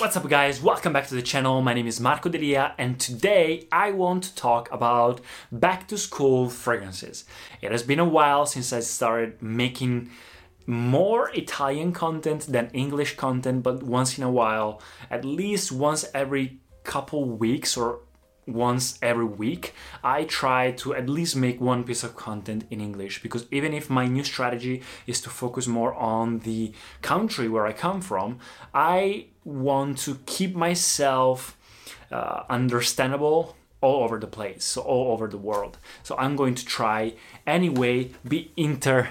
What's up, guys? Welcome back to the channel. My name is Marco Delia, and today I want to talk about back to school fragrances. It has been a while since I started making more Italian content than English content, but once in a while, at least once every couple weeks or once every week, I try to at least make one piece of content in English because even if my new strategy is to focus more on the country where I come from, I want to keep myself uh, understandable all over the place, so all over the world. So I'm going to try anyway be inter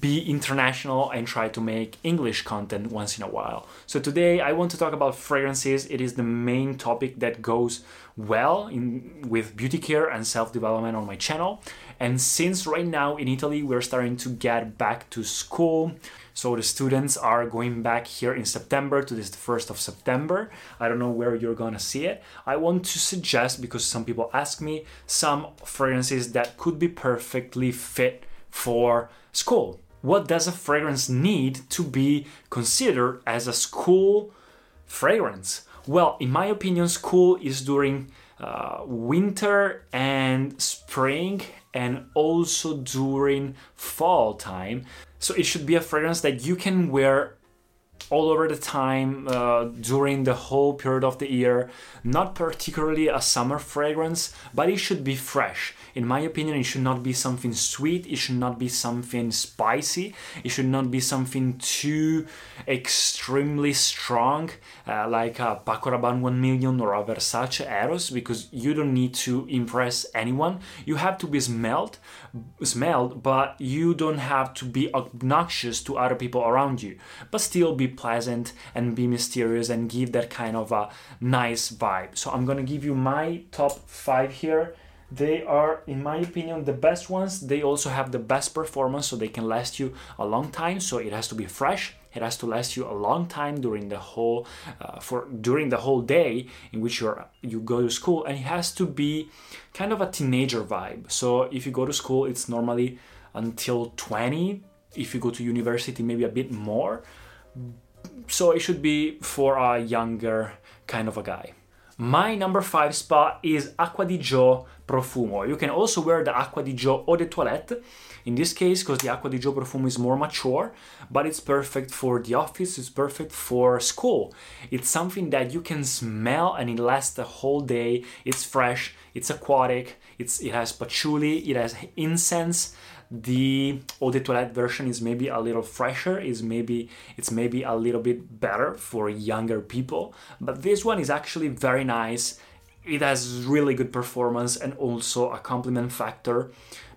be international and try to make English content once in a while. So today I want to talk about fragrances. It is the main topic that goes well in with beauty care and self-development on my channel. And since right now in Italy we're starting to get back to school, so the students are going back here in September to this 1st of September. I don't know where you're gonna see it. I want to suggest because some people ask me some fragrances that could be perfectly fit for school. What does a fragrance need to be considered as a school fragrance? Well, in my opinion, school is during uh, winter and spring and also during fall time. So it should be a fragrance that you can wear all over the time uh, during the whole period of the year. Not particularly a summer fragrance, but it should be fresh. In my opinion, it should not be something sweet, it should not be something spicy, it should not be something too extremely strong, uh, like a Paco Rabanne 1 million or a Versace Eros, because you don't need to impress anyone. You have to be smelled, smelled, but you don't have to be obnoxious to other people around you, but still be pleasant and be mysterious and give that kind of a nice vibe. So I'm gonna give you my top five here. They are, in my opinion, the best ones. They also have the best performance, so they can last you a long time. So it has to be fresh. It has to last you a long time during the whole uh, for during the whole day in which you're you go to school, and it has to be kind of a teenager vibe. So if you go to school, it's normally until 20. If you go to university, maybe a bit more so it should be for a younger kind of a guy. My number five spot is Acqua di Gio Profumo. You can also wear the Acqua di Gio Eau de Toilette in this case because the Acqua di Gio Profumo is more mature, but it's perfect for the office, it's perfect for school. It's something that you can smell and it lasts the whole day. It's fresh, it's aquatic, it's, it has patchouli, it has incense the eau de toilette version is maybe a little fresher is maybe it's maybe a little bit better for younger people. But this one is actually very nice. It has really good performance and also a compliment factor.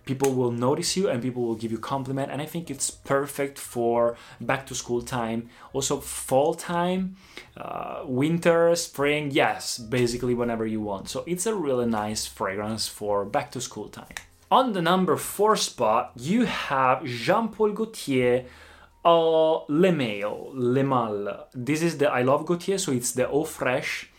People will notice you and people will give you compliment and i think it's perfect for back to school time. Also fall time uh, winter spring yes basically whenever you want. So it's a really nice fragrance for back to school time on the number four spot, you have Jean Paul Gaultier uh, Le Male, Le Male. This is the I Love Gaultier, so it's the Eau Fresh.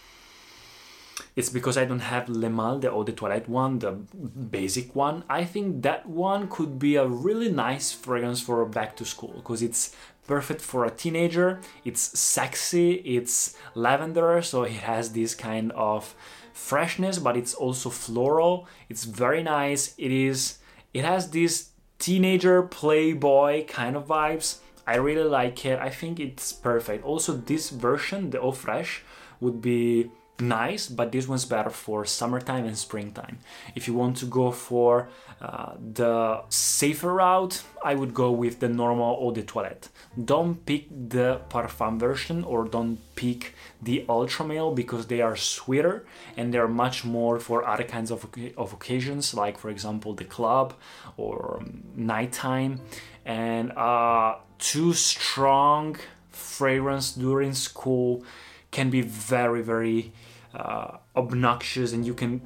It's because I don't have Le Male, the Eau de Toilette one, the basic one. I think that one could be a really nice fragrance for back to school because it's perfect for a teenager. It's sexy, it's lavender, so it has this kind of freshness, but it's also floral. It's very nice. It is it has this teenager playboy kind of vibes. I really like it. I think it's perfect. Also, this version, the Eau Fresh, would be nice, but this one's better for summertime and springtime. If you want to go for uh, the safer route, I would go with the normal eau de toilette. Don't pick the parfum version or don't pick the ultra male because they are sweeter and they're much more for other kinds of, of occasions, like for example the club or um, nighttime. And uh, too strong fragrance during school can be very, very uh, obnoxious and you can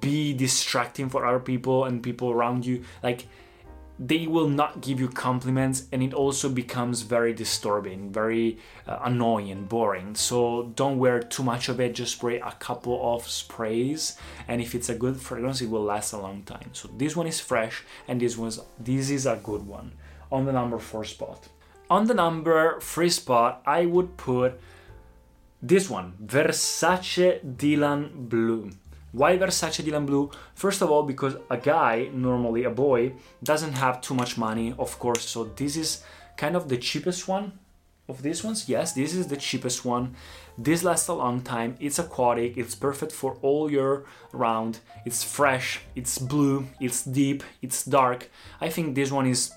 be distracting for other people and people around you like they will not give you compliments and it also becomes very disturbing very uh, annoying boring. So don't wear too much of it just spray a couple of sprays and if it's a good fragrance it will last a long time. So this one is fresh and this was this is a good one. On the number four spot. On the number three spot i would put this one, Versace Dylan Blue. Why Versace Dylan Blue? First of all, because a guy, normally a boy, doesn't have too much money, of course, so this is kind of the cheapest one of these ones. Yes, this is the cheapest one. This lasts a long time. It's aquatic. It's perfect for all year round. It's fresh. It's blue. It's deep. It's dark. I think this one is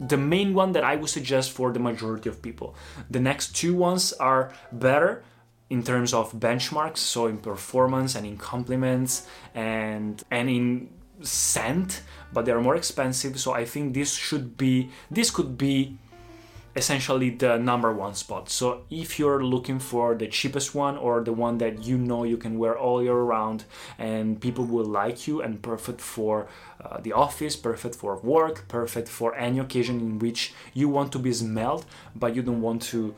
the main one that I would suggest for the majority of people. The next two ones are better, in terms of benchmarks, so in performance and in compliments and and in scent, but they're more expensive. So I think this should be this could be essentially the number one spot. So if you're looking for the cheapest one or the one that you know you can wear all year round and people will like you and perfect for uh, the office, perfect for work, perfect for any occasion in which you want to be smelled, but you don't want to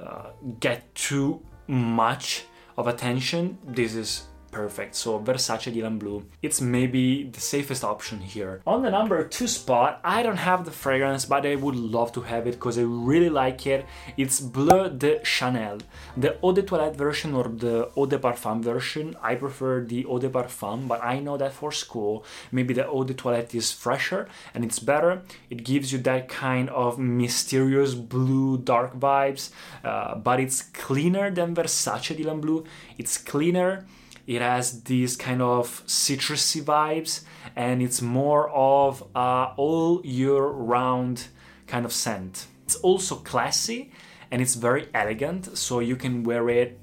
uh, get too much of attention, this is perfect. So Versace Dylan Blue, it's maybe the safest option here. On the number two spot, I don't have the fragrance, but I would love to have it because I really like it. It's Bleu de Chanel, the Eau de Toilette version or the Eau de Parfum version. I prefer the Eau de Parfum, but I know that for school, maybe the Eau de Toilette is fresher and it's better. It gives you that kind of mysterious blue dark vibes, uh, but it's cleaner than Versace Dylan Blue. It's cleaner it has these kind of citrusy vibes, and it's more of a all year round kind of scent. It's also classy and it's very elegant, so you can wear it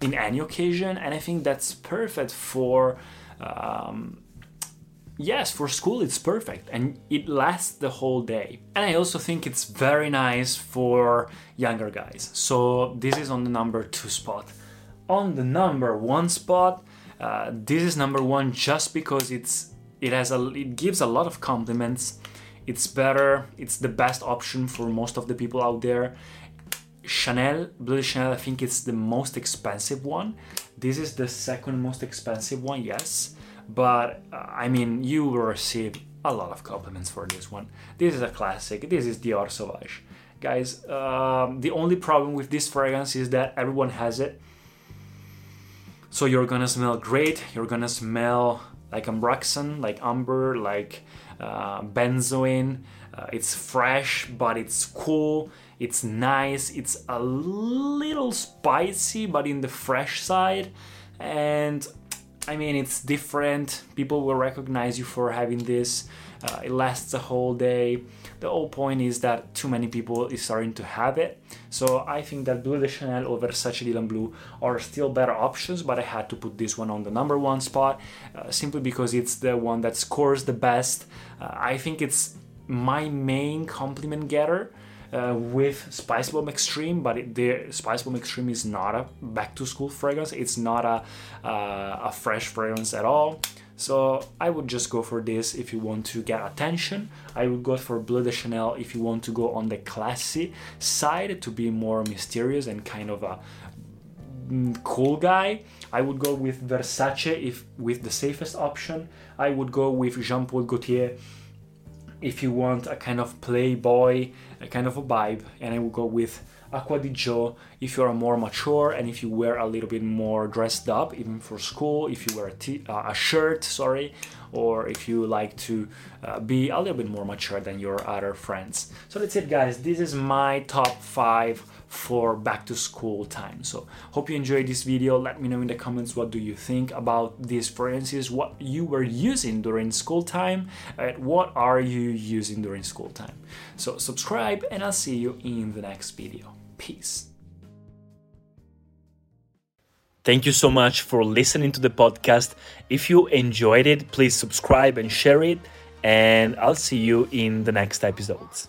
in any occasion, and I think that's perfect for. Um, yes, for school it's perfect and it lasts the whole day. And I also think it's very nice for younger guys. So this is on the number two spot on the number one spot. Uh, this is number one just because it's it has a it gives a lot of compliments. It's better. It's the best option for most of the people out there. Chanel, Bleu Chanel, I think it's the most expensive one. This is the second most expensive one, yes. But uh, I mean, you will receive a lot of compliments for this one. This is a classic. This is Dior Sauvage. Guys, um, the only problem with this fragrance is that everyone has it so you're gonna smell great. You're gonna smell like Ambroxan, like amber, like uh, benzoin. Uh, it's fresh, but it's cool. It's nice. It's a little spicy, but in the fresh side. And I mean, it's different. People will recognize you for having this. Uh, it lasts a whole day. The whole point is that too many people is starting to have it. So I think that Bleu de Chanel over Versace Dylan Blue are still better options, but I had to put this one on the number one spot uh, simply because it's the one that scores the best. Uh, I think it's my main compliment getter. Uh, with Spice Bomb Extreme, but it, the Spice Bomb Extreme is not a back to school fragrance. It's not a uh, a fresh fragrance at all. So I would just go for this if you want to get attention. I would go for Bleu de Chanel if you want to go on the classy side to be more mysterious and kind of a mm, cool guy. I would go with Versace if with the safest option. I would go with Jean Paul Gaultier if you want a kind of playboy, a kind of a vibe, and I would go with Acqua di Gio if you're more mature and if you wear a little bit more dressed up, even for school, if you wear a, t- uh, a shirt, sorry, or if you like to uh, be a little bit more mature than your other friends. So that's it, guys. This is my top five for back to school time. So hope you enjoyed this video. Let me know in the comments what do you think about these fragrances, what you were using during school time, and what are you using during school time. So subscribe and I'll see you in the next video. Peace. Thank you so much for listening to the podcast. If you enjoyed it, please subscribe and share it. And I'll see you in the next episodes.